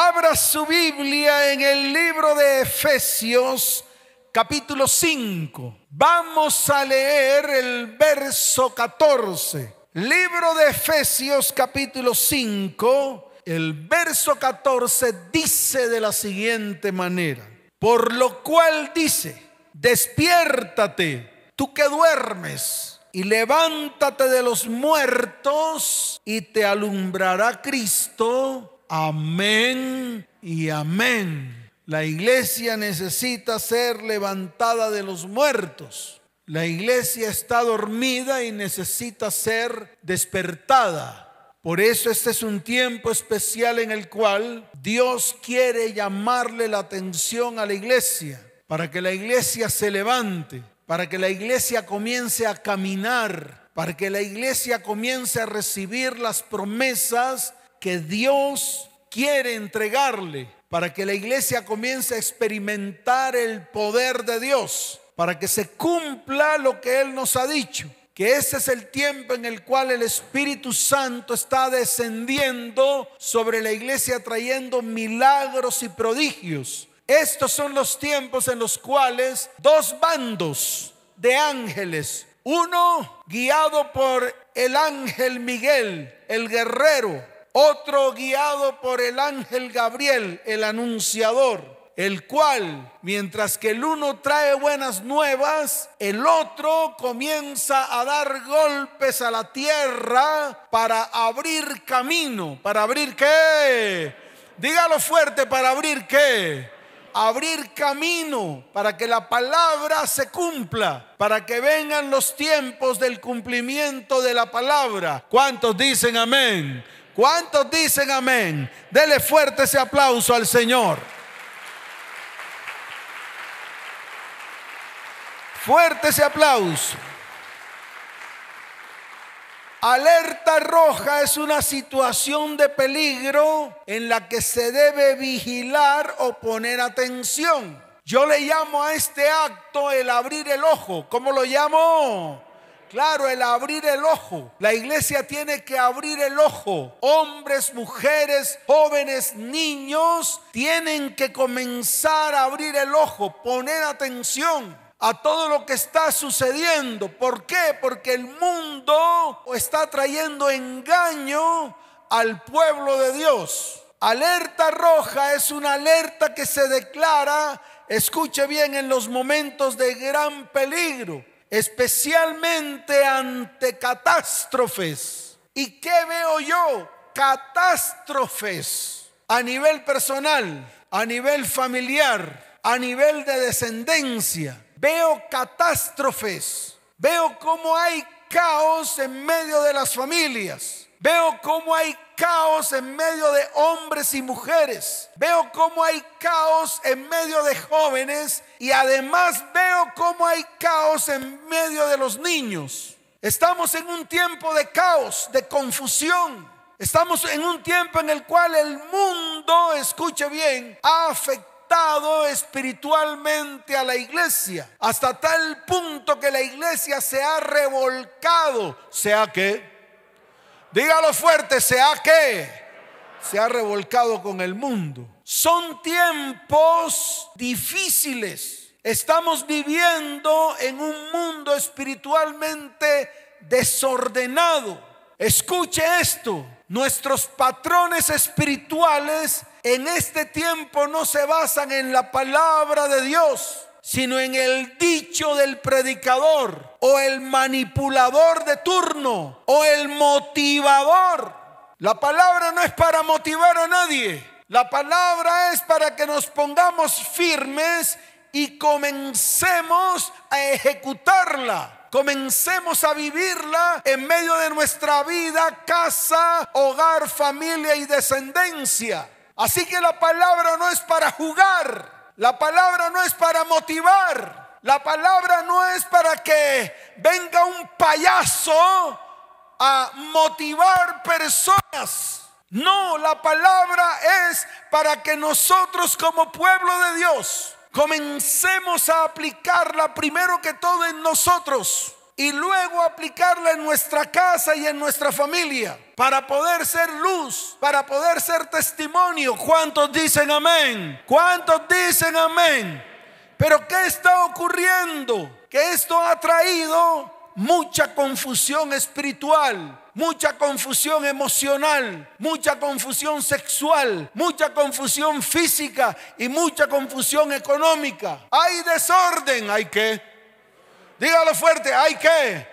Abra su Biblia en el libro de Efesios capítulo 5. Vamos a leer el verso 14. Libro de Efesios capítulo 5. El verso 14 dice de la siguiente manera. Por lo cual dice, despiértate, tú que duermes, y levántate de los muertos y te alumbrará Cristo Amén y amén. La iglesia necesita ser levantada de los muertos. La iglesia está dormida y necesita ser despertada. Por eso este es un tiempo especial en el cual Dios quiere llamarle la atención a la iglesia, para que la iglesia se levante, para que la iglesia comience a caminar, para que la iglesia comience a recibir las promesas que Dios quiere entregarle para que la iglesia comience a experimentar el poder de Dios, para que se cumpla lo que Él nos ha dicho, que ese es el tiempo en el cual el Espíritu Santo está descendiendo sobre la iglesia trayendo milagros y prodigios. Estos son los tiempos en los cuales dos bandos de ángeles, uno guiado por el ángel Miguel, el guerrero, otro guiado por el ángel Gabriel, el anunciador, el cual, mientras que el uno trae buenas nuevas, el otro comienza a dar golpes a la tierra para abrir camino. ¿Para abrir qué? Dígalo fuerte, para abrir qué? abrir camino para que la palabra se cumpla, para que vengan los tiempos del cumplimiento de la palabra. ¿Cuántos dicen amén? ¿Cuántos dicen amén? Dele fuerte ese aplauso al Señor. Fuerte ese aplauso. Alerta roja es una situación de peligro en la que se debe vigilar o poner atención. Yo le llamo a este acto el abrir el ojo. ¿Cómo lo llamo? Claro, el abrir el ojo. La iglesia tiene que abrir el ojo. Hombres, mujeres, jóvenes, niños tienen que comenzar a abrir el ojo, poner atención a todo lo que está sucediendo. ¿Por qué? Porque el mundo está trayendo engaño al pueblo de Dios. Alerta roja es una alerta que se declara, escuche bien, en los momentos de gran peligro especialmente ante catástrofes. ¿Y qué veo yo? Catástrofes a nivel personal, a nivel familiar, a nivel de descendencia. Veo catástrofes. Veo cómo hay caos en medio de las familias. Veo cómo hay caos en medio de hombres y mujeres. Veo cómo hay caos en medio de jóvenes y además veo cómo hay caos en medio de los niños. Estamos en un tiempo de caos, de confusión. Estamos en un tiempo en el cual el mundo, escuche bien, ha afectado espiritualmente a la iglesia hasta tal punto que la iglesia se ha revolcado, sea que Dígalo fuerte, sea que se ha revolcado con el mundo. Son tiempos difíciles. Estamos viviendo en un mundo espiritualmente desordenado. Escuche esto. Nuestros patrones espirituales en este tiempo no se basan en la palabra de Dios sino en el dicho del predicador o el manipulador de turno o el motivador. La palabra no es para motivar a nadie. La palabra es para que nos pongamos firmes y comencemos a ejecutarla. Comencemos a vivirla en medio de nuestra vida, casa, hogar, familia y descendencia. Así que la palabra no es para jugar. La palabra no es para motivar. La palabra no es para que venga un payaso a motivar personas. No, la palabra es para que nosotros como pueblo de Dios comencemos a aplicarla primero que todo en nosotros. Y luego aplicarla en nuestra casa y en nuestra familia para poder ser luz, para poder ser testimonio. ¿Cuántos dicen amén? ¿Cuántos dicen amén? Pero ¿qué está ocurriendo? Que esto ha traído mucha confusión espiritual, mucha confusión emocional, mucha confusión sexual, mucha confusión física y mucha confusión económica. Hay desorden, hay que. Dígalo fuerte, hay que.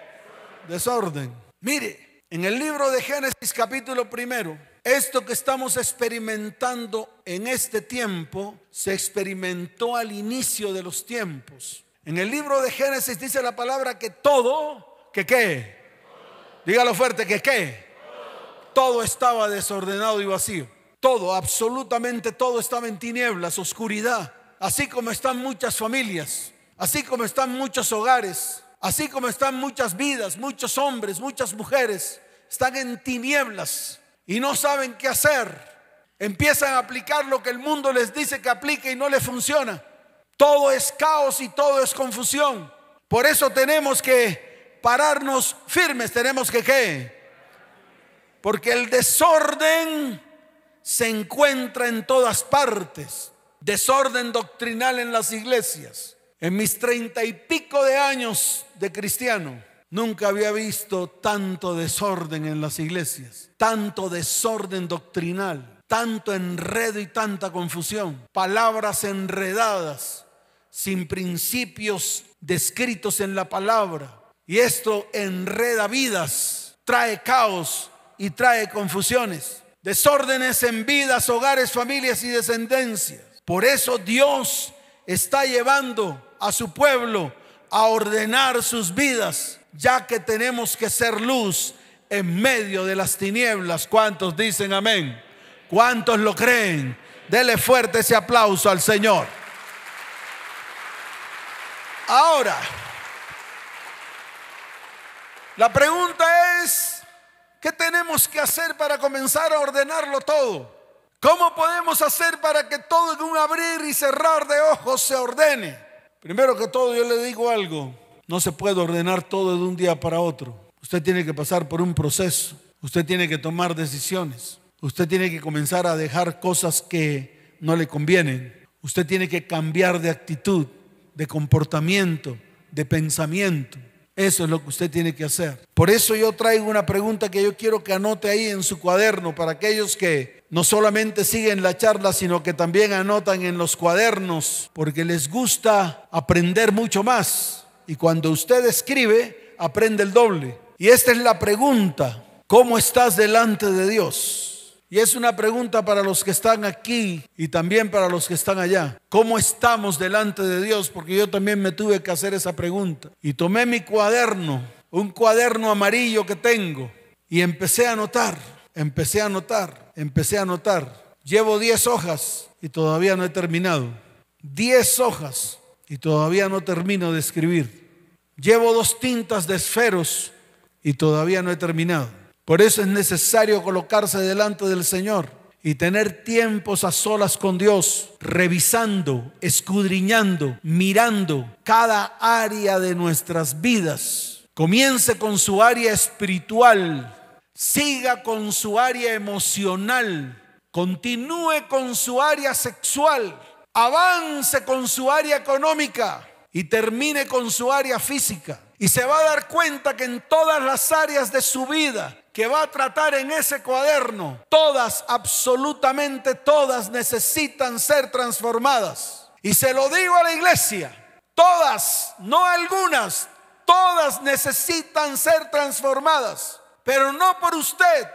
Desorden. Mire, en el libro de Génesis capítulo primero, esto que estamos experimentando en este tiempo se experimentó al inicio de los tiempos. En el libro de Génesis dice la palabra que todo, que qué, dígalo fuerte, que qué, todo estaba desordenado y vacío. Todo, absolutamente todo estaba en tinieblas, oscuridad, así como están muchas familias, así como están muchos hogares, así como están muchas vidas, muchos hombres, muchas mujeres, están en tinieblas y no saben qué hacer. Empiezan a aplicar lo que el mundo les dice que aplique y no les funciona. Todo es caos y todo es confusión. Por eso tenemos que pararnos firmes, tenemos que qué? Porque el desorden se encuentra en todas partes. Desorden doctrinal en las iglesias. En mis treinta y pico de años de cristiano, nunca había visto tanto desorden en las iglesias, tanto desorden doctrinal, tanto enredo y tanta confusión, palabras enredadas, sin principios descritos en la palabra. Y esto enreda vidas, trae caos y trae confusiones, desórdenes en vidas, hogares, familias y descendencias. Por eso Dios está llevando a su pueblo a ordenar sus vidas, ya que tenemos que ser luz en medio de las tinieblas. ¿Cuántos dicen amén? ¿Cuántos lo creen? Dele fuerte ese aplauso al Señor. Ahora, la pregunta es, ¿qué tenemos que hacer para comenzar a ordenarlo todo? ¿Cómo podemos hacer para que todo en un abrir y cerrar de ojos se ordene? Primero que todo, yo le digo algo, no se puede ordenar todo de un día para otro. Usted tiene que pasar por un proceso, usted tiene que tomar decisiones, usted tiene que comenzar a dejar cosas que no le convienen, usted tiene que cambiar de actitud, de comportamiento, de pensamiento. Eso es lo que usted tiene que hacer. Por eso yo traigo una pregunta que yo quiero que anote ahí en su cuaderno para aquellos que no solamente siguen la charla, sino que también anotan en los cuadernos, porque les gusta aprender mucho más. Y cuando usted escribe, aprende el doble. Y esta es la pregunta, ¿cómo estás delante de Dios? Y es una pregunta para los que están aquí y también para los que están allá. ¿Cómo estamos delante de Dios? Porque yo también me tuve que hacer esa pregunta. Y tomé mi cuaderno, un cuaderno amarillo que tengo, y empecé a anotar, empecé a anotar, empecé a anotar. Llevo 10 hojas y todavía no he terminado. 10 hojas y todavía no termino de escribir. Llevo dos tintas de esferos y todavía no he terminado. Por eso es necesario colocarse delante del Señor y tener tiempos a solas con Dios, revisando, escudriñando, mirando cada área de nuestras vidas. Comience con su área espiritual, siga con su área emocional, continúe con su área sexual, avance con su área económica y termine con su área física. Y se va a dar cuenta que en todas las áreas de su vida que va a tratar en ese cuaderno, todas, absolutamente todas necesitan ser transformadas. Y se lo digo a la iglesia, todas, no algunas, todas necesitan ser transformadas, pero no por usted,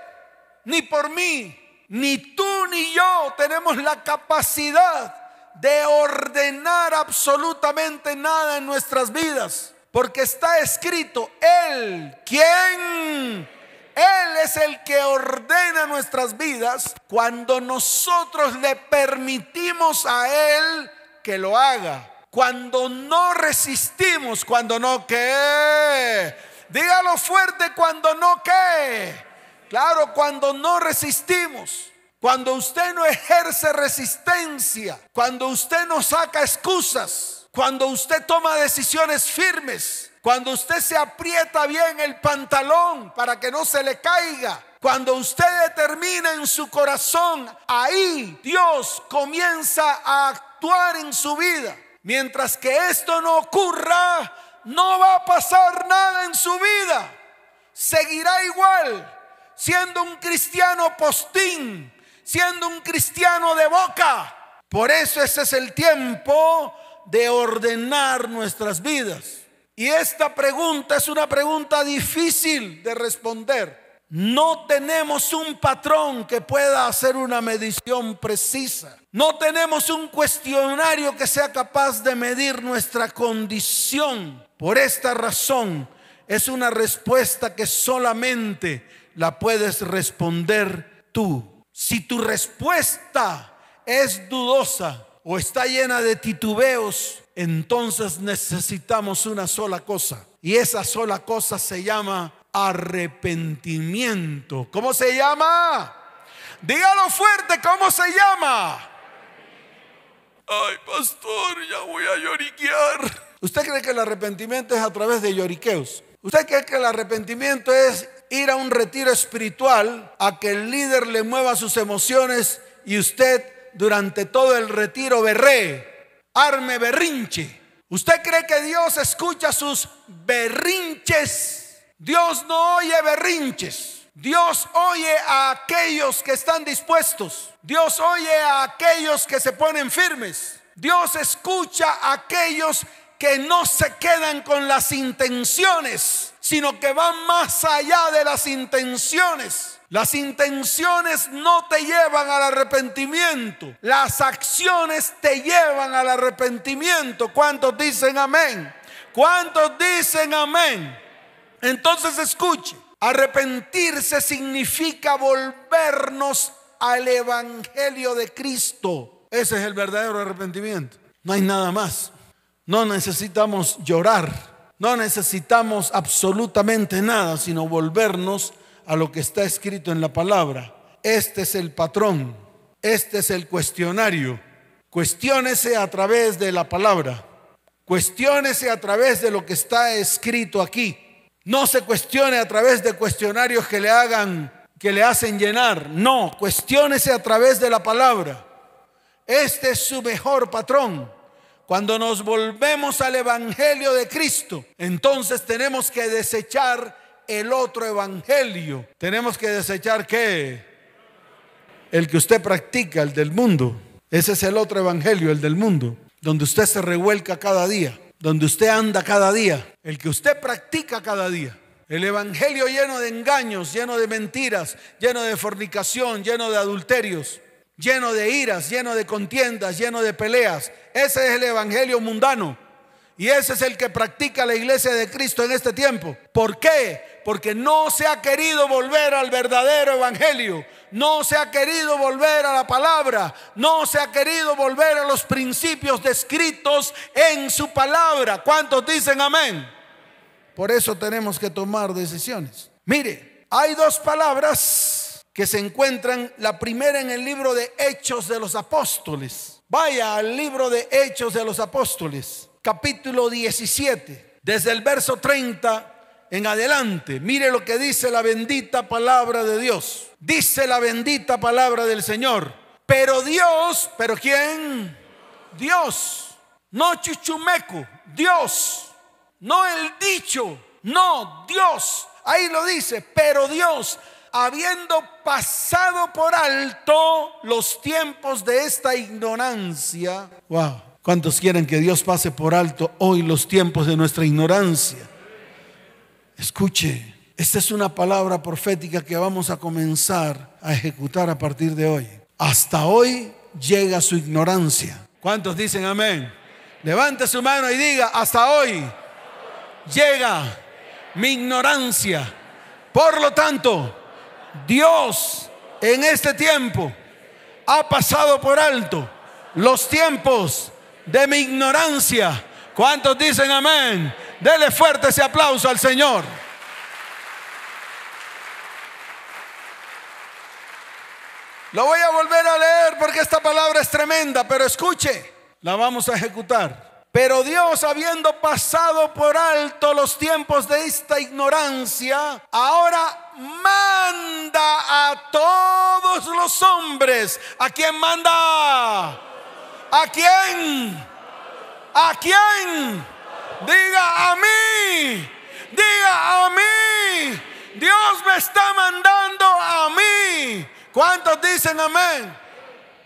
ni por mí, ni tú ni yo tenemos la capacidad de ordenar absolutamente nada en nuestras vidas, porque está escrito, Él, ¿quién? Él es el que ordena nuestras vidas cuando nosotros le permitimos a Él que lo haga. Cuando no resistimos, cuando no que. Dígalo fuerte cuando no que. Claro, cuando no resistimos. Cuando usted no ejerce resistencia, cuando usted no saca excusas, cuando usted toma decisiones firmes, Cuando usted se aprieta bien el pantalón para que no se le caiga. Cuando usted determina en su corazón, ahí Dios comienza a actuar en su vida. Mientras que esto no ocurra, no va a pasar nada en su vida. Seguirá igual, siendo un cristiano postín, siendo un cristiano de boca. Por eso ese es el tiempo de ordenar nuestras vidas. Y esta pregunta es una pregunta difícil de responder. No tenemos un patrón que pueda hacer una medición precisa. No tenemos un cuestionario que sea capaz de medir nuestra condición. Por esta razón es una respuesta que solamente la puedes responder tú. Si tu respuesta es dudosa o está llena de titubeos, entonces necesitamos una sola cosa. Y esa sola cosa se llama arrepentimiento. ¿Cómo se llama? Dígalo fuerte, ¿cómo se llama? Ay, pastor, ya voy a lloriquear. ¿Usted cree que el arrepentimiento es a través de lloriqueos? ¿Usted cree que el arrepentimiento es ir a un retiro espiritual a que el líder le mueva sus emociones y usted durante todo el retiro berree? Arme berrinche. ¿Usted cree que Dios escucha sus berrinches? Dios no oye berrinches. Dios oye a aquellos que están dispuestos. Dios oye a aquellos que se ponen firmes. Dios escucha a aquellos que no se quedan con las intenciones, sino que van más allá de las intenciones. Las intenciones no te llevan al arrepentimiento. Las acciones te llevan al arrepentimiento. ¿Cuántos dicen amén? ¿Cuántos dicen amén? Entonces escuche, arrepentirse significa volvernos al Evangelio de Cristo. Ese es el verdadero arrepentimiento. No hay nada más. No necesitamos llorar. No necesitamos absolutamente nada, sino volvernos a lo que está escrito en la palabra. Este es el patrón, este es el cuestionario. Cuestiónese a través de la palabra, cuestiónese a través de lo que está escrito aquí. No se cuestione a través de cuestionarios que le hagan, que le hacen llenar. No, cuestiónese a través de la palabra. Este es su mejor patrón. Cuando nos volvemos al Evangelio de Cristo, entonces tenemos que desechar el otro evangelio. Tenemos que desechar qué? El que usted practica, el del mundo. Ese es el otro evangelio, el del mundo, donde usted se revuelca cada día, donde usted anda cada día, el que usted practica cada día. El evangelio lleno de engaños, lleno de mentiras, lleno de fornicación, lleno de adulterios, lleno de iras, lleno de contiendas, lleno de peleas. Ese es el evangelio mundano. Y ese es el que practica la iglesia de Cristo en este tiempo. ¿Por qué? Porque no se ha querido volver al verdadero evangelio. No se ha querido volver a la palabra. No se ha querido volver a los principios descritos en su palabra. ¿Cuántos dicen amén? Por eso tenemos que tomar decisiones. Mire, hay dos palabras que se encuentran. La primera en el libro de Hechos de los Apóstoles. Vaya al libro de Hechos de los Apóstoles capítulo 17, desde el verso 30 en adelante. Mire lo que dice la bendita palabra de Dios. Dice la bendita palabra del Señor. Pero Dios, ¿pero quién? Dios. No chuchumeco, Dios. No el dicho, no, Dios. Ahí lo dice, pero Dios, habiendo pasado por alto los tiempos de esta ignorancia. Wow ¿Cuántos quieren que Dios pase por alto hoy los tiempos de nuestra ignorancia? Escuche, esta es una palabra profética que vamos a comenzar a ejecutar a partir de hoy. Hasta hoy llega su ignorancia. ¿Cuántos dicen amén? Levante su mano y diga, hasta hoy llega mi ignorancia. Por lo tanto, Dios en este tiempo ha pasado por alto los tiempos de mi ignorancia. ¿Cuántos dicen amén? Dele fuerte ese aplauso al Señor. Lo voy a volver a leer porque esta palabra es tremenda, pero escuche, la vamos a ejecutar. Pero Dios, habiendo pasado por alto los tiempos de esta ignorancia, ahora manda a todos los hombres. ¿A quién manda? ¿A quién? ¿A quién? Diga a mí. Diga a mí. Dios me está mandando a mí. ¿Cuántos dicen amén?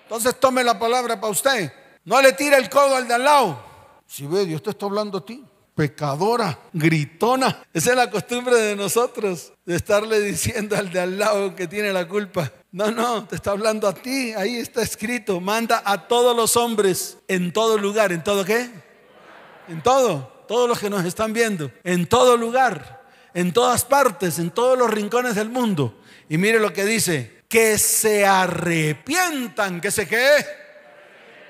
Entonces tome la palabra para usted. No le tire el codo al de al lado. Si ve, Dios te está hablando a ti. Pecadora, gritona. Esa es la costumbre de nosotros, de estarle diciendo al de al lado que tiene la culpa. No, no, te está hablando a ti. Ahí está escrito. Manda a todos los hombres en todo lugar. ¿En todo qué? En todo. Todos los que nos están viendo. En todo lugar. En todas partes. En todos los rincones del mundo. Y mire lo que dice. Que se arrepientan. ¿Que se qué?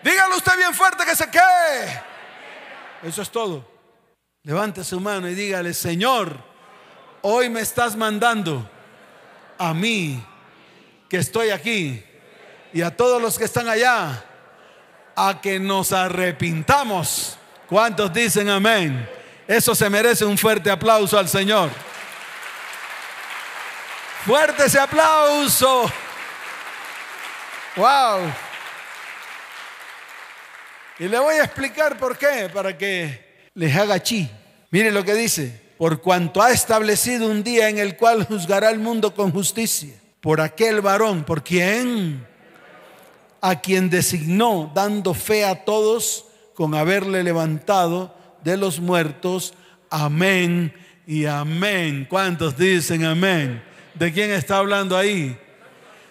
Dígalo usted bien fuerte que se qué eso es todo. Levante su mano y dígale, Señor, hoy me estás mandando a mí que estoy aquí y a todos los que están allá a que nos arrepintamos. ¿Cuántos dicen amén? Eso se merece un fuerte aplauso al Señor. Fuerte ese aplauso. Wow. Y le voy a explicar por qué, para que les haga chi. Mire lo que dice, por cuanto ha establecido un día en el cual juzgará el mundo con justicia, por aquel varón, por quien, a quien designó, dando fe a todos con haberle levantado de los muertos. Amén y amén. ¿Cuántos dicen amén? ¿De quién está hablando ahí?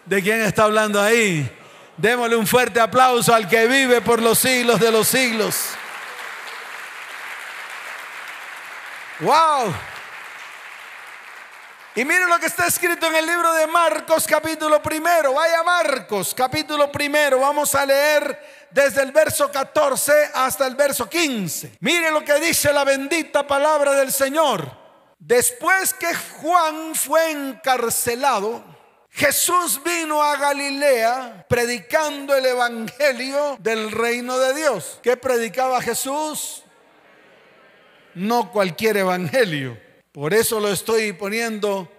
¿De quién está hablando ahí? Démosle un fuerte aplauso al que vive por los siglos de los siglos. ¡Wow! Y miren lo que está escrito en el libro de Marcos capítulo primero. Vaya Marcos capítulo primero. Vamos a leer desde el verso 14 hasta el verso 15. Miren lo que dice la bendita palabra del Señor. Después que Juan fue encarcelado, Jesús vino a Galilea predicando el Evangelio del reino de Dios. ¿Qué predicaba Jesús? No cualquier Evangelio. Por eso lo estoy poniendo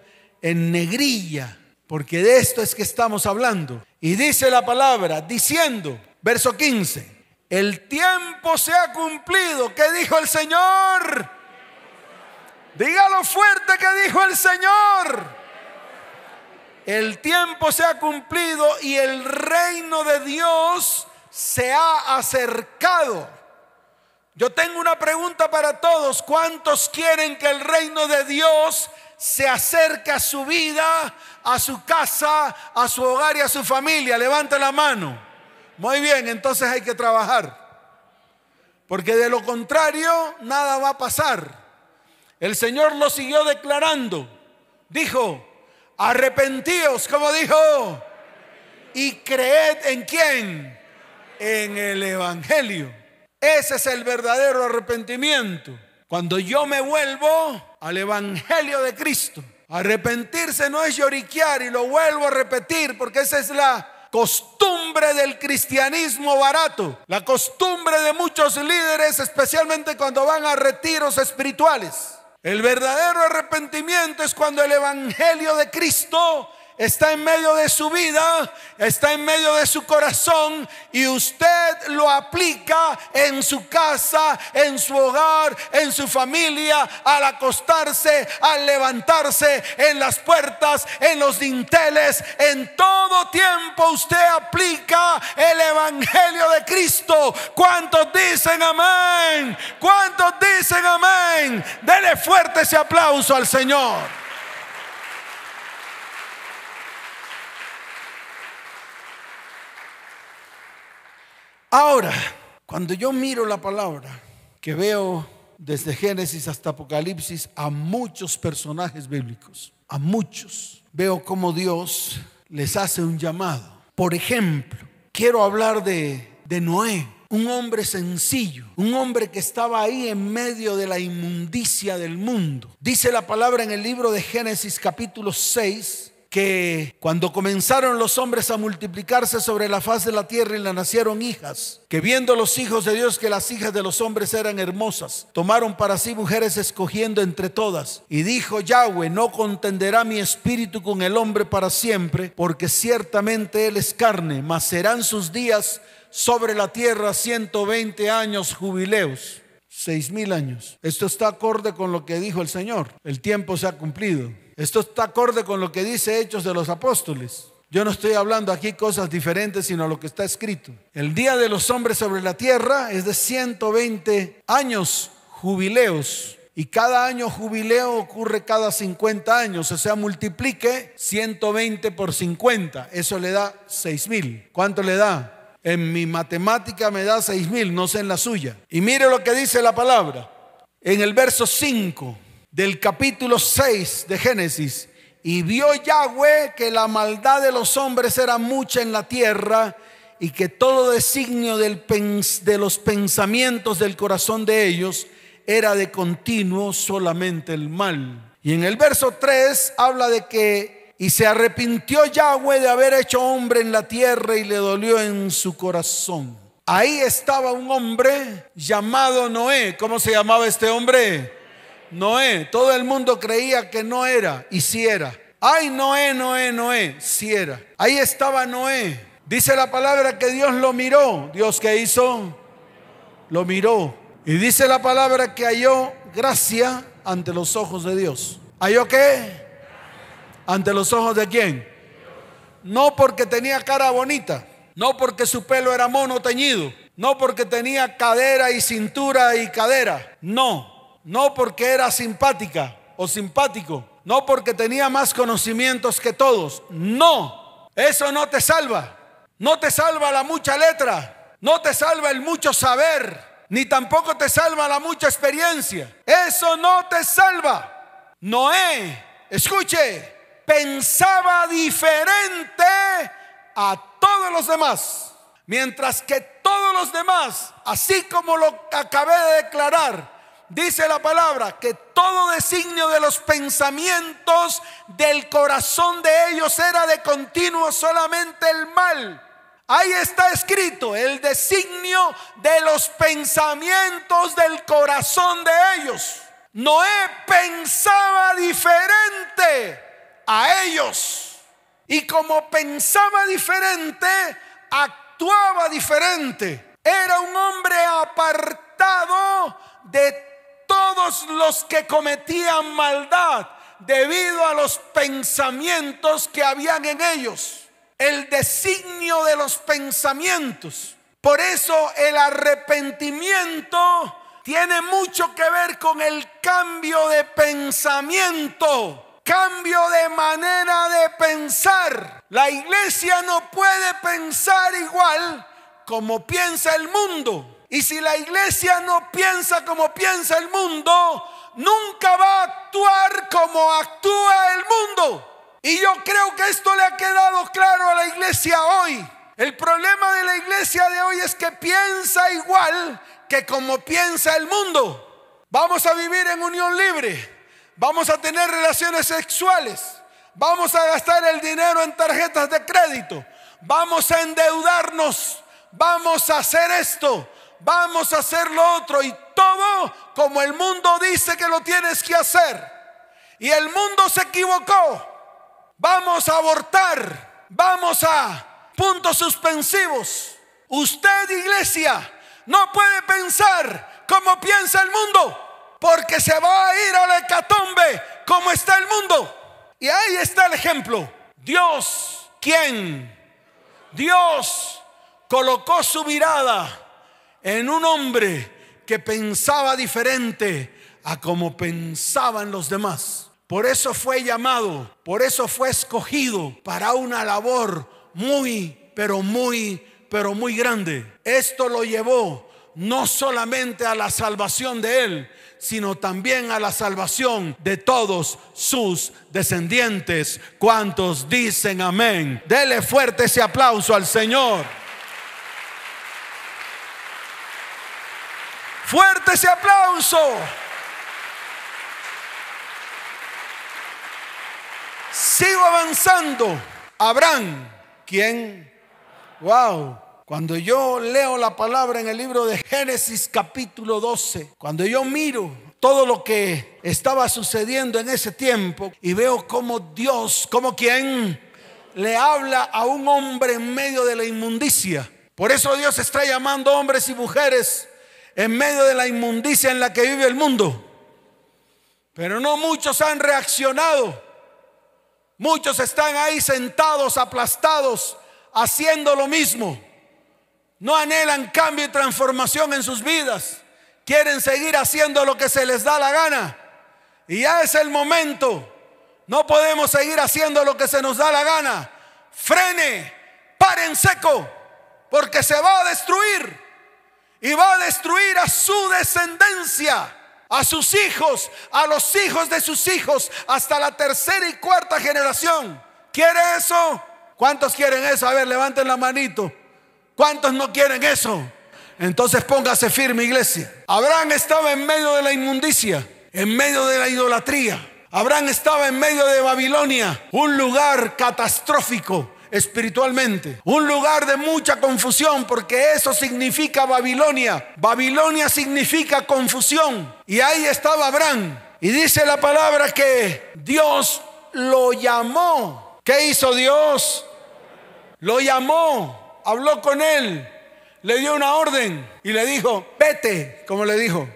en negrilla, porque de esto es que estamos hablando. Y dice la palabra, diciendo, verso 15, el tiempo se ha cumplido. ¿Qué dijo el Señor? Dígalo fuerte que dijo el Señor el tiempo se ha cumplido y el reino de Dios se ha acercado. Yo tengo una pregunta para todos. ¿Cuántos quieren que el reino de Dios se acerque a su vida, a su casa, a su hogar y a su familia? Levante la mano. Muy bien, entonces hay que trabajar. Porque de lo contrario, nada va a pasar. El Señor lo siguió declarando. Dijo, Arrepentíos, como dijo, y creed en quién? En el Evangelio. Ese es el verdadero arrepentimiento. Cuando yo me vuelvo al Evangelio de Cristo. Arrepentirse no es lloriquear y lo vuelvo a repetir porque esa es la costumbre del cristianismo barato, la costumbre de muchos líderes, especialmente cuando van a retiros espirituales. El verdadero arrepentimiento es cuando el Evangelio de Cristo está en medio de su vida, está en medio de su corazón y usted lo aplica en su casa, en su hogar, en su familia, al acostarse, al levantarse, en las puertas, en los dinteles, en todo tiempo usted aplica el Evangelio de Cristo. ¿Cuántos dicen amén? ¿Cuántos dicen amén? Dele fuerte ese aplauso al Señor. Ahora, cuando yo miro la palabra, que veo desde Génesis hasta Apocalipsis a muchos personajes bíblicos, a muchos, veo cómo Dios les hace un llamado. Por ejemplo, quiero hablar de, de Noé, un hombre sencillo, un hombre que estaba ahí en medio de la inmundicia del mundo. Dice la palabra en el libro de Génesis capítulo 6 que cuando comenzaron los hombres a multiplicarse sobre la faz de la tierra y le nacieron hijas, que viendo los hijos de Dios que las hijas de los hombres eran hermosas, tomaron para sí mujeres escogiendo entre todas. Y dijo Yahweh, no contenderá mi espíritu con el hombre para siempre, porque ciertamente él es carne, mas serán sus días sobre la tierra 120 años jubileos. Seis mil años. Esto está acorde con lo que dijo el Señor. El tiempo se ha cumplido. Esto está acorde con lo que dice Hechos de los Apóstoles. Yo no estoy hablando aquí cosas diferentes, sino lo que está escrito. El día de los hombres sobre la tierra es de 120 años jubileos. Y cada año jubileo ocurre cada 50 años. O sea, multiplique 120 por 50. Eso le da 6 mil. ¿Cuánto le da? En mi matemática me da 6 mil, no sé en la suya. Y mire lo que dice la palabra. En el verso 5 del capítulo 6 de Génesis. Y vio Yahweh que la maldad de los hombres era mucha en la tierra y que todo designio de los pensamientos del corazón de ellos era de continuo solamente el mal. Y en el verso 3 habla de que y se arrepintió Yahweh de haber hecho hombre en la tierra y le dolió en su corazón. Ahí estaba un hombre llamado Noé. ¿Cómo se llamaba este hombre? Noé. Todo el mundo creía que no era y si era. Ay, Noé, Noé, Noé, si era. Ahí estaba Noé. Dice la palabra que Dios lo miró. Dios que hizo, lo miró. Y dice la palabra que halló gracia ante los ojos de Dios. ¿Halló qué? Ante los ojos de quién? No porque tenía cara bonita, no porque su pelo era mono teñido, no porque tenía cadera y cintura y cadera, no, no porque era simpática o simpático, no porque tenía más conocimientos que todos. No, eso no te salva. No te salva la mucha letra, no te salva el mucho saber, ni tampoco te salva la mucha experiencia. Eso no te salva. Noé, escuche, pensaba diferente a todos los demás. Mientras que todos los demás, así como lo acabé de declarar, dice la palabra que todo designio de los pensamientos del corazón de ellos era de continuo solamente el mal. Ahí está escrito el designio de los pensamientos del corazón de ellos. Noé pensaba diferente a ellos. Y como pensaba diferente, actuaba diferente. Era un hombre apartado de todos los que cometían maldad debido a los pensamientos que habían en ellos. El designio de los pensamientos. Por eso el arrepentimiento tiene mucho que ver con el cambio de pensamiento, cambio de manera de pensar. La iglesia no puede pensar igual como piensa el mundo. Y si la iglesia no piensa como piensa el mundo, nunca va a actuar como actúa el mundo. Y yo creo que esto le ha quedado claro a la iglesia hoy. El problema de la iglesia de hoy es que piensa igual que como piensa el mundo. Vamos a vivir en unión libre. Vamos a tener relaciones sexuales. Vamos a gastar el dinero en tarjetas de crédito. Vamos a endeudarnos. Vamos a hacer esto vamos a hacer lo otro y todo como el mundo dice que lo tienes que hacer. Y el mundo se equivocó. Vamos a abortar, vamos a puntos suspensivos. Usted, iglesia, no puede pensar como piensa el mundo, porque se va a ir a la hecatombe como está el mundo. Y ahí está el ejemplo. Dios, ¿quién? Dios colocó su mirada en un hombre que pensaba diferente a como pensaban los demás. Por eso fue llamado, por eso fue escogido para una labor muy, pero muy, pero muy grande. Esto lo llevó no solamente a la salvación de él, sino también a la salvación de todos sus descendientes. ¿Cuántos dicen amén? Dele fuerte ese aplauso al Señor. Fuerte ese aplauso. Sigo avanzando. Abraham, ¿quién? Wow. Cuando yo leo la palabra en el libro de Génesis capítulo 12, cuando yo miro todo lo que estaba sucediendo en ese tiempo y veo como Dios, como quien le habla a un hombre en medio de la inmundicia. Por eso Dios está llamando hombres y mujeres en medio de la inmundicia en la que vive el mundo. Pero no muchos han reaccionado. Muchos están ahí sentados, aplastados, haciendo lo mismo. No anhelan cambio y transformación en sus vidas. Quieren seguir haciendo lo que se les da la gana. Y ya es el momento. No podemos seguir haciendo lo que se nos da la gana. Frene, pare en seco, porque se va a destruir. Y va a destruir a su descendencia a sus hijos, a los hijos de sus hijos, hasta la tercera y cuarta generación. ¿Quiere eso? ¿Cuántos quieren eso? A ver, levanten la manito. ¿Cuántos no quieren eso? Entonces póngase firme, iglesia. Abraham estaba en medio de la inmundicia, en medio de la idolatría. Abraham estaba en medio de Babilonia, un lugar catastrófico espiritualmente. Un lugar de mucha confusión porque eso significa Babilonia. Babilonia significa confusión. Y ahí estaba Abraham. Y dice la palabra que Dios lo llamó. ¿Qué hizo Dios? Lo llamó, habló con él, le dio una orden y le dijo, vete, como le dijo,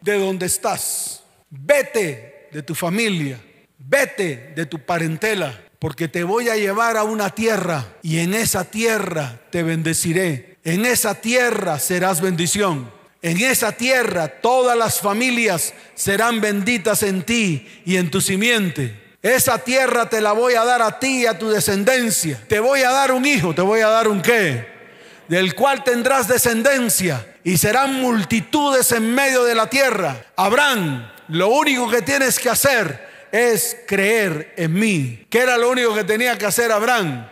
de donde estás, vete de tu familia, vete de tu parentela, porque te voy a llevar a una tierra y en esa tierra te bendeciré. En esa tierra serás bendición. En esa tierra todas las familias serán benditas en ti y en tu simiente. Esa tierra te la voy a dar a ti y a tu descendencia. Te voy a dar un hijo, te voy a dar un qué, del cual tendrás descendencia y serán multitudes en medio de la tierra. Abraham, lo único que tienes que hacer es creer en mí. Que era lo único que tenía que hacer Abraham.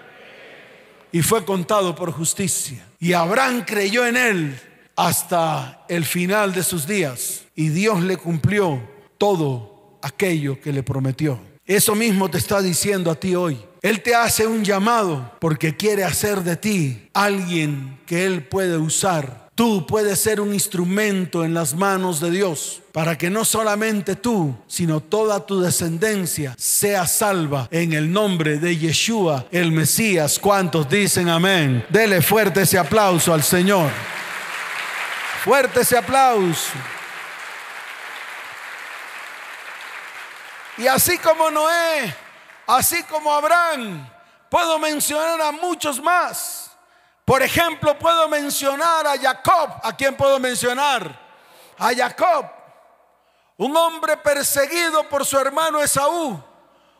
Y fue contado por justicia. Y Abraham creyó en él hasta el final de sus días. Y Dios le cumplió todo aquello que le prometió. Eso mismo te está diciendo a ti hoy. Él te hace un llamado porque quiere hacer de ti alguien que Él puede usar Tú puedes ser un instrumento en las manos de Dios para que no solamente tú, sino toda tu descendencia sea salva en el nombre de Yeshua, el Mesías. ¿Cuántos dicen amén? Dele fuerte ese aplauso al Señor. Fuerte ese aplauso. Y así como Noé, así como Abraham, puedo mencionar a muchos más por ejemplo, puedo mencionar a Jacob. ¿A quién puedo mencionar? A Jacob, un hombre perseguido por su hermano Esaú,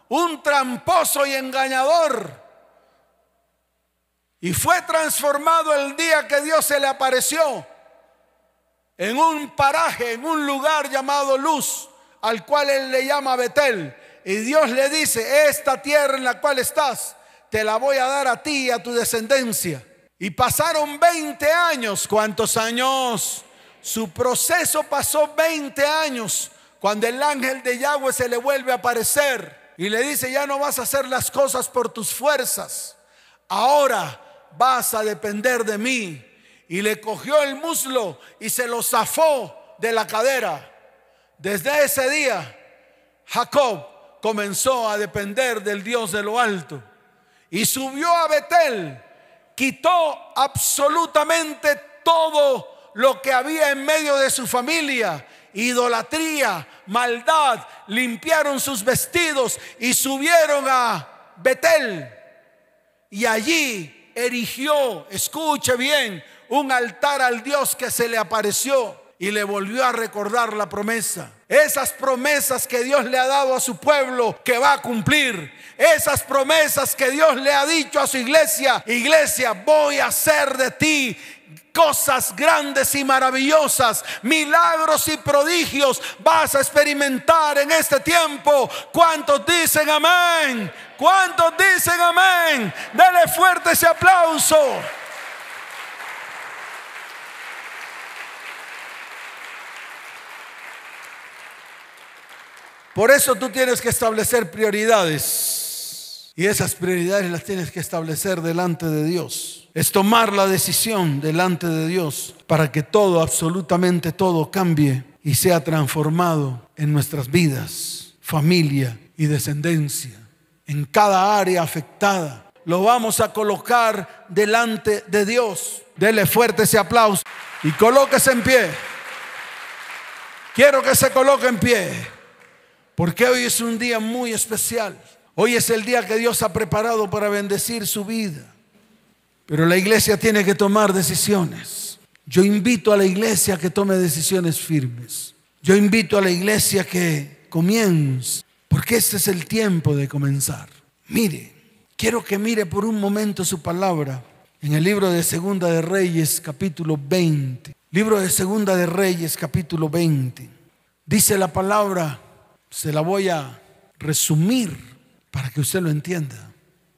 un tramposo y engañador. Y fue transformado el día que Dios se le apareció en un paraje, en un lugar llamado Luz, al cual él le llama Betel. Y Dios le dice, esta tierra en la cual estás, te la voy a dar a ti y a tu descendencia. Y pasaron 20 años. ¿Cuántos años? Su proceso pasó 20 años cuando el ángel de Yahweh se le vuelve a aparecer y le dice, ya no vas a hacer las cosas por tus fuerzas, ahora vas a depender de mí. Y le cogió el muslo y se lo zafó de la cadera. Desde ese día, Jacob comenzó a depender del Dios de lo alto y subió a Betel quitó absolutamente todo lo que había en medio de su familia. Idolatría, maldad, limpiaron sus vestidos y subieron a Betel. Y allí erigió, escuche bien, un altar al Dios que se le apareció y le volvió a recordar la promesa. Esas promesas que Dios le ha dado a su pueblo que va a cumplir. Esas promesas que Dios le ha dicho a su iglesia. Iglesia, voy a hacer de ti cosas grandes y maravillosas, milagros y prodigios vas a experimentar en este tiempo. ¿Cuántos dicen amén? ¿Cuántos dicen amén? Dele fuerte ese aplauso. Por eso tú tienes que establecer prioridades. Y esas prioridades las tienes que establecer delante de Dios. Es tomar la decisión delante de Dios para que todo, absolutamente todo, cambie y sea transformado en nuestras vidas, familia y descendencia. En cada área afectada lo vamos a colocar delante de Dios. Dele fuerte ese aplauso y colóquese en pie. Quiero que se coloque en pie, porque hoy es un día muy especial. Hoy es el día que Dios ha preparado para bendecir su vida. Pero la iglesia tiene que tomar decisiones. Yo invito a la iglesia a que tome decisiones firmes. Yo invito a la iglesia que comience, porque este es el tiempo de comenzar. Mire, quiero que mire por un momento su palabra en el libro de Segunda de Reyes, capítulo 20. Libro de Segunda de Reyes, capítulo 20. Dice la palabra, se la voy a resumir para que usted lo entienda.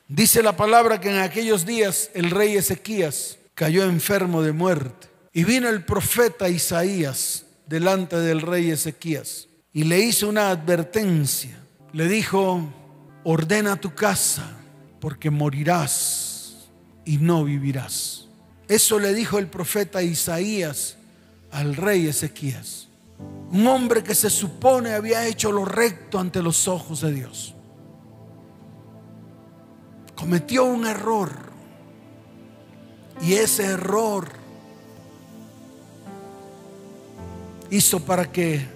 Dice la palabra que en aquellos días el rey Ezequías cayó enfermo de muerte. Y vino el profeta Isaías delante del rey Ezequías y le hizo una advertencia. Le dijo, ordena tu casa porque morirás y no vivirás. Eso le dijo el profeta Isaías al rey Ezequías. Un hombre que se supone había hecho lo recto ante los ojos de Dios. Cometió un error. Y ese error hizo para que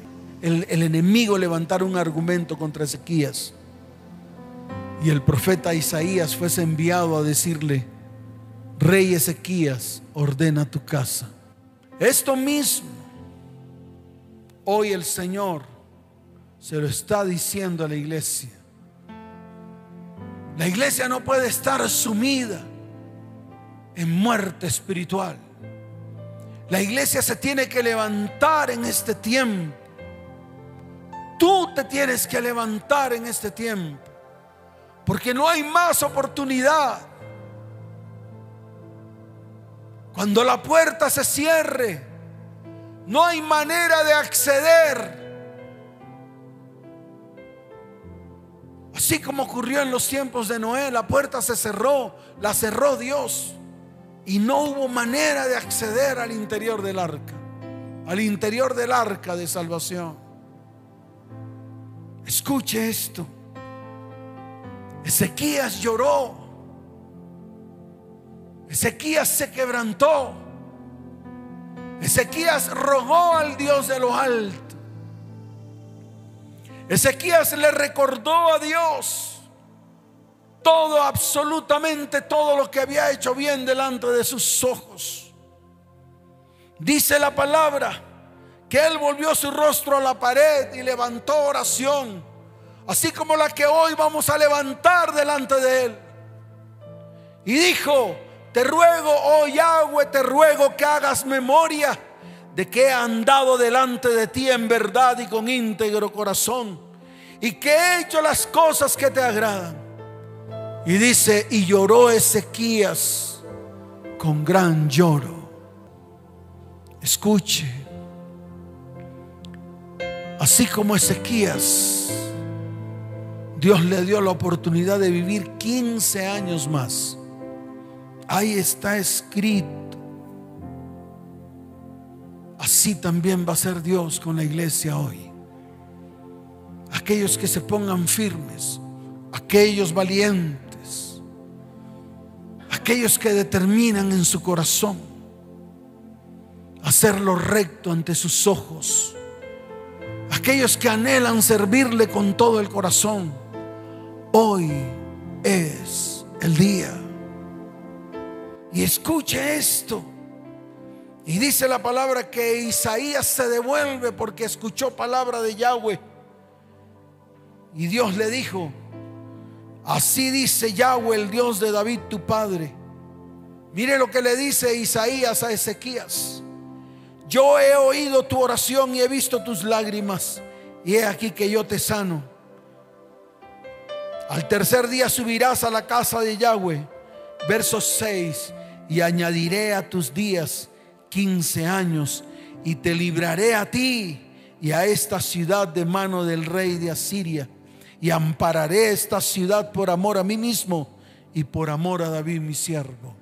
el, enemigo levantara un argumento contra Ezequías. Y el profeta Isaías fuese enviado a decirle, Rey Ezequías, ordena tu casa. Esto mismo, hoy el Señor se lo está diciendo a la iglesia. La iglesia no puede estar sumida en muerte espiritual. La iglesia se tiene que levantar en este tiempo. Tú te tienes que levantar en este tiempo. Porque no hay más oportunidad Cuando la puerta se cierre, no hay manera de acceder. Así como ocurrió en los tiempos de Noé, la puerta se cerró, la cerró Dios. Y no hubo manera de acceder al interior del arca, al interior del arca de salvación. Escuche esto. Ezequías lloró Ezequías se quebrantó. Ezequías rogó al Dios de lo alto. Ezequías le recordó a Dios todo, absolutamente todo lo que había hecho bien delante de sus ojos. Dice la palabra que él volvió su rostro a la pared y levantó oración, así como la que hoy vamos a levantar delante de él. Y dijo, te ruego, oh Yahweh, te ruego que hagas memoria de que he andado delante de ti en verdad y con íntegro corazón y que he hecho las cosas que te agradan. Y dice, y lloró Ezequías con gran lloro. Escuche, así como Ezequías, Dios le dio la oportunidad de vivir 15 años más Ahí está escrito. Así también va a ser Dios con la iglesia hoy. Aquellos que se pongan firmes, aquellos valientes, aquellos que determinan en su corazón hacer lo recto ante sus ojos, aquellos que anhelan servirle con todo el corazón. Hoy es el día y escuche esto. Y dice la palabra que Isaías se devuelve porque escuchó palabra de Yahweh. Y Dios le dijo, así dice Yahweh, el Dios de David, tu padre. Mire lo que le dice Isaías a Ezequías. Yo he oído tu oración y he visto tus lágrimas. Y he aquí que yo te sano. Al tercer día subirás a la casa de Yahweh. Verso 6 y añadiré a tus días quince años y te libraré a ti y a esta ciudad de mano del rey de Asiria. Y ampararé esta ciudad por amor a mí mismo y por amor a David mi siervo.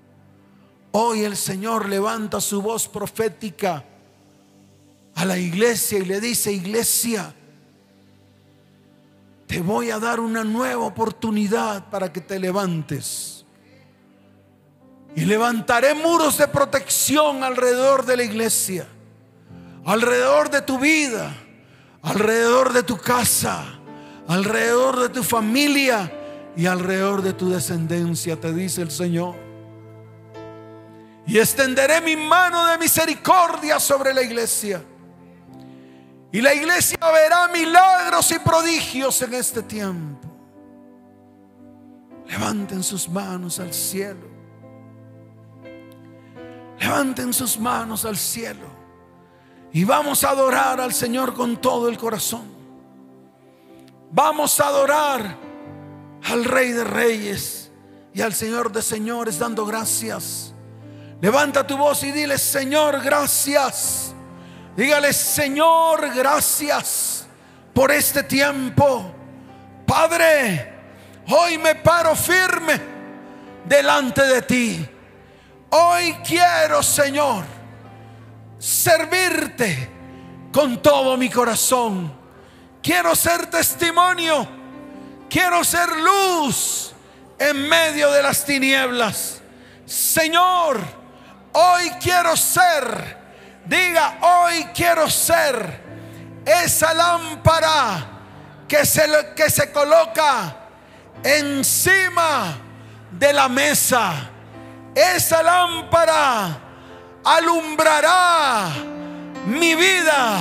Hoy el Señor levanta su voz profética a la iglesia y le dice, iglesia, te voy a dar una nueva oportunidad para que te levantes. Y levantaré muros de protección alrededor de la iglesia, alrededor de tu vida, alrededor de tu casa, alrededor de tu familia y alrededor de tu descendencia, te dice el Señor. Y extenderé mi mano de misericordia sobre la iglesia y la iglesia verá milagros y prodigios en este tiempo. Levanten sus manos al cielo. Levanten sus manos al cielo. Y vamos a adorar al Señor con todo el corazón. Vamos a adorar al Rey de Reyes y al Señor de Señores dando gracias. Levanta tu voz y dile, Señor, gracias. Dígale, Señor, gracias por este tiempo. Padre, hoy me paro firme delante de ti. Hoy quiero, Señor, servirte con todo mi corazón. Quiero ser testimonio. Quiero ser luz en medio de las tinieblas. Señor, hoy quiero ser Diga, hoy quiero ser esa lámpara que se, que se coloca encima de la mesa. Esa lámpara alumbrará mi vida,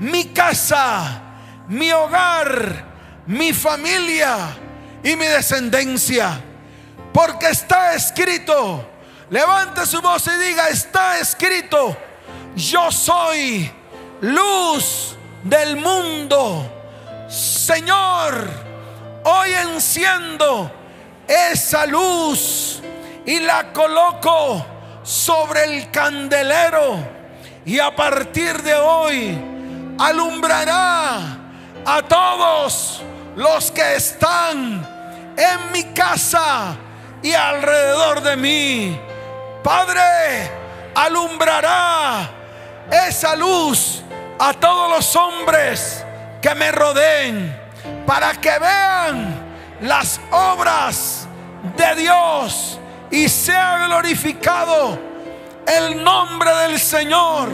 mi casa, mi hogar, mi familia y mi descendencia. Porque está escrito, levante su voz y diga, está escrito yo soy luz del mundo. Señor, hoy enciendo esa luz y la coloco sobre el candelero y a partir de hoy alumbrará a todos los que están en mi casa y alrededor de mí. Padre, alumbrará esa luz a todos los hombres que me rodeen para que vean las obras de Dios y sea glorificado el nombre del Señor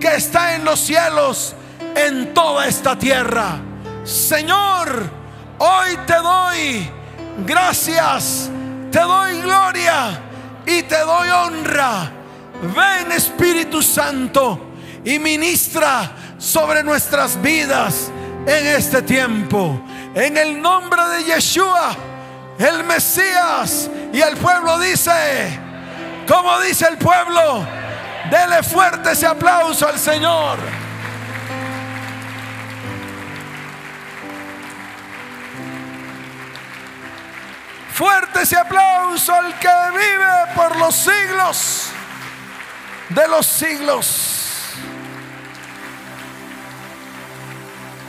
que está en los cielos en toda esta tierra. Señor, hoy te doy gracias, te doy gloria y te doy honra. Ven Espíritu Santo y ministra sobre nuestras vidas en este tiempo. En el nombre de Yeshua, el Mesías, y el pueblo dice, como dice el pueblo, dele fuerte ese aplauso al Señor. Fuerte ese aplauso al que vive por los siglos de los siglos.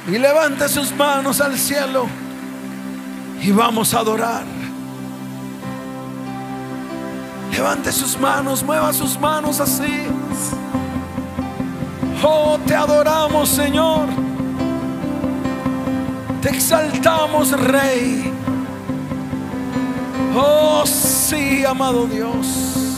y levante sus manos al cielo y vamos a adorar. Levante sus manos, mueva sus manos así. Oh, te adoramos, Señor. Te exaltamos, Rey. Oh, sí, amado Dios.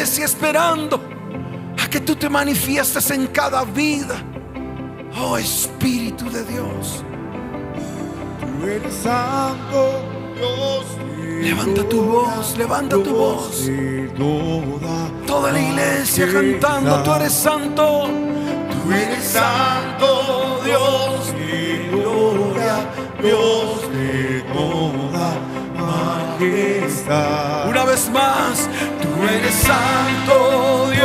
Iglesia esperando a que tú te manifiestes en cada vida. Oh Espíritu de Dios. Tú eres santo, Dios. Levanta tu voz, levanta tu voz. toda la iglesia cantando, tú eres santo. Tú eres santo, Dios de gloria, Dios de toda majestad. Una vez más, tú eres santo, Dios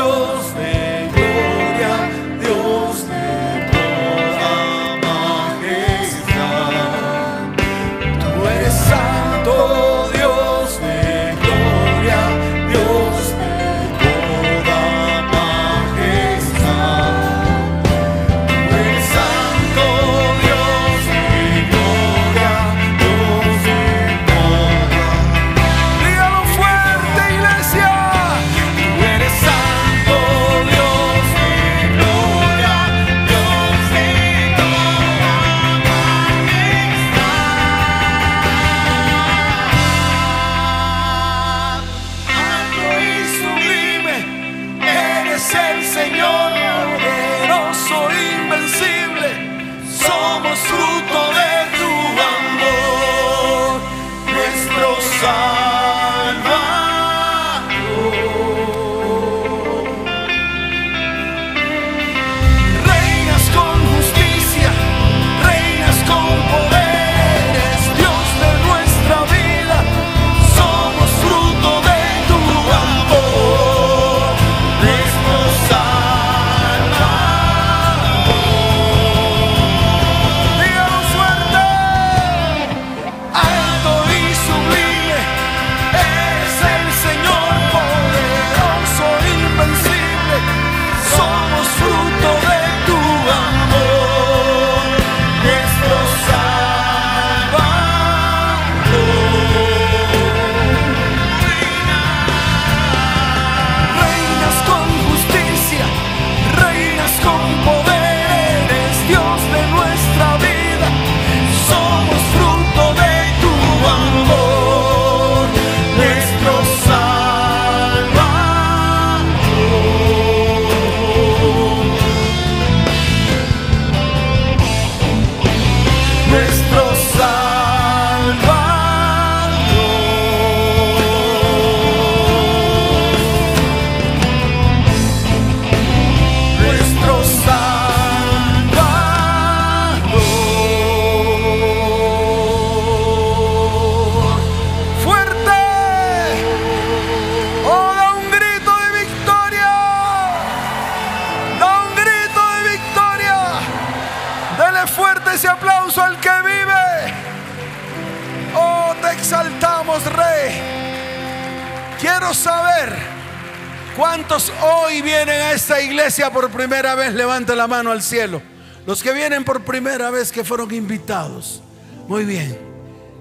vez. Levante la mano al cielo. Los que vienen por primera vez que fueron invitados. Muy bien.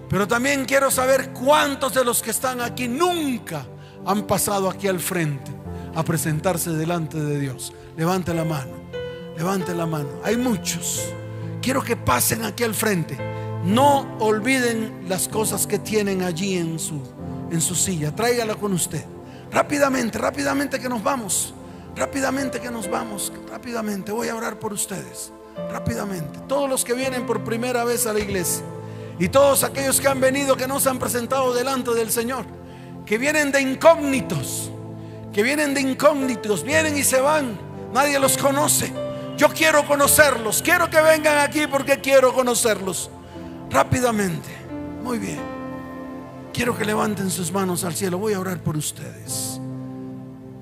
Pero también quiero saber cuántos de los que están aquí nunca han pasado aquí al frente a presentarse delante de Dios. Levante la mano, levante la mano. Hay muchos. Quiero que pasen aquí al frente. No olviden las cosas que tienen allí en su, en su silla. Tráigala con usted. Rápidamente, rápidamente que nos vamos. Rápidamente que nos vamos. Rápidamente. Voy a orar por ustedes. Rápidamente. Todos los que vienen por primera vez a la iglesia. Y todos aquellos que han venido que no se han presentado delante del Señor. Que vienen de incógnitos. Que vienen de incógnitos. Vienen y se van. Nadie los conoce. Yo quiero conocerlos. Quiero que vengan aquí porque quiero conocerlos. Rápidamente. Muy bien. Quiero que levanten sus manos al cielo. Voy a orar por ustedes.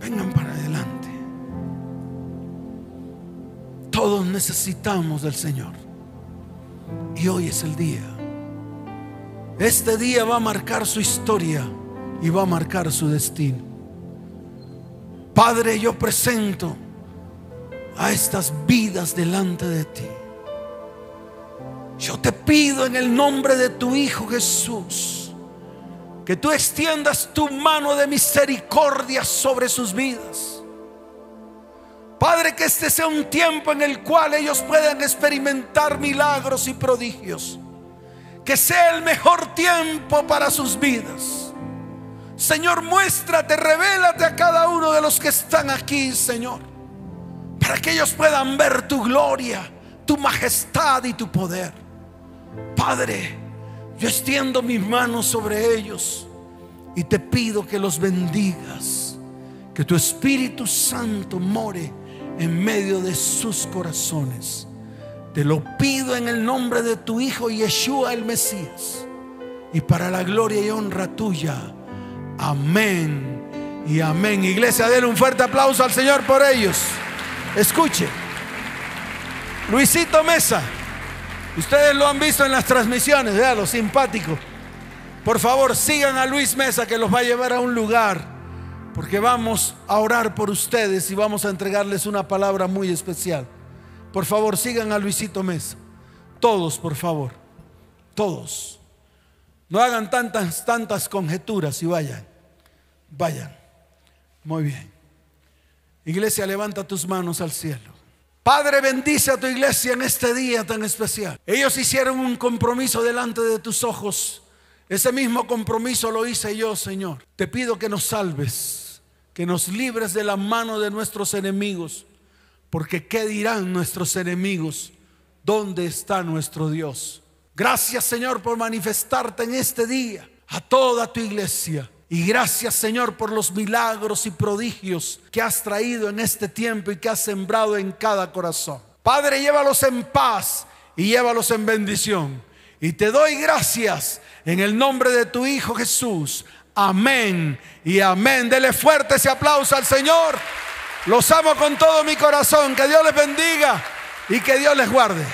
Vengan para adelante. Todos necesitamos del Señor. Y hoy es el día. Este día va a marcar su historia y va a marcar su destino. Padre, yo presento a estas vidas delante de ti. Yo te pido en el nombre de tu Hijo Jesús que tú extiendas tu mano de misericordia sobre sus vidas. Padre, que este sea un tiempo en el cual ellos puedan experimentar milagros y prodigios. Que sea el mejor tiempo para sus vidas. Señor, muéstrate, revélate a cada uno de los que están aquí, Señor. Para que ellos puedan ver tu gloria, tu majestad y tu poder. Padre, yo extiendo mis manos sobre ellos y te pido que los bendigas. Que tu Espíritu Santo more en medio de sus corazones. Te lo pido en el nombre de tu Hijo Yeshua el Mesías. Y para la gloria y honra tuya. Amén y amén. Iglesia, denle un fuerte aplauso al Señor por ellos. Escuche. Luisito Mesa. Ustedes lo han visto en las transmisiones, lo simpático. Por favor, sigan a Luis Mesa que los va a llevar a un lugar porque vamos a orar por ustedes y vamos a entregarles una palabra muy especial. Por favor, sigan a Luisito Mesa. Todos, por favor. Todos. No hagan tantas, tantas conjeturas y vayan. Vayan. Muy bien. Iglesia, levanta tus manos al cielo. Padre, bendice a tu iglesia en este día tan especial. Ellos hicieron un compromiso delante de tus ojos. Ese mismo compromiso lo hice yo, Señor. Te pido que nos salves que nos libres de la mano de nuestros enemigos, porque ¿qué dirán nuestros enemigos? ¿Dónde está nuestro Dios? Gracias Señor por manifestarte en este día a toda tu iglesia. Y gracias Señor por los milagros y prodigios que has traído en este tiempo y que has sembrado en cada corazón. Padre, llévalos en paz y llévalos en bendición. Y te doy gracias en el nombre de tu Hijo Jesús. Amén y amén. Dele fuerte ese aplauso al Señor. Los amo con todo mi corazón. Que Dios les bendiga y que Dios les guarde.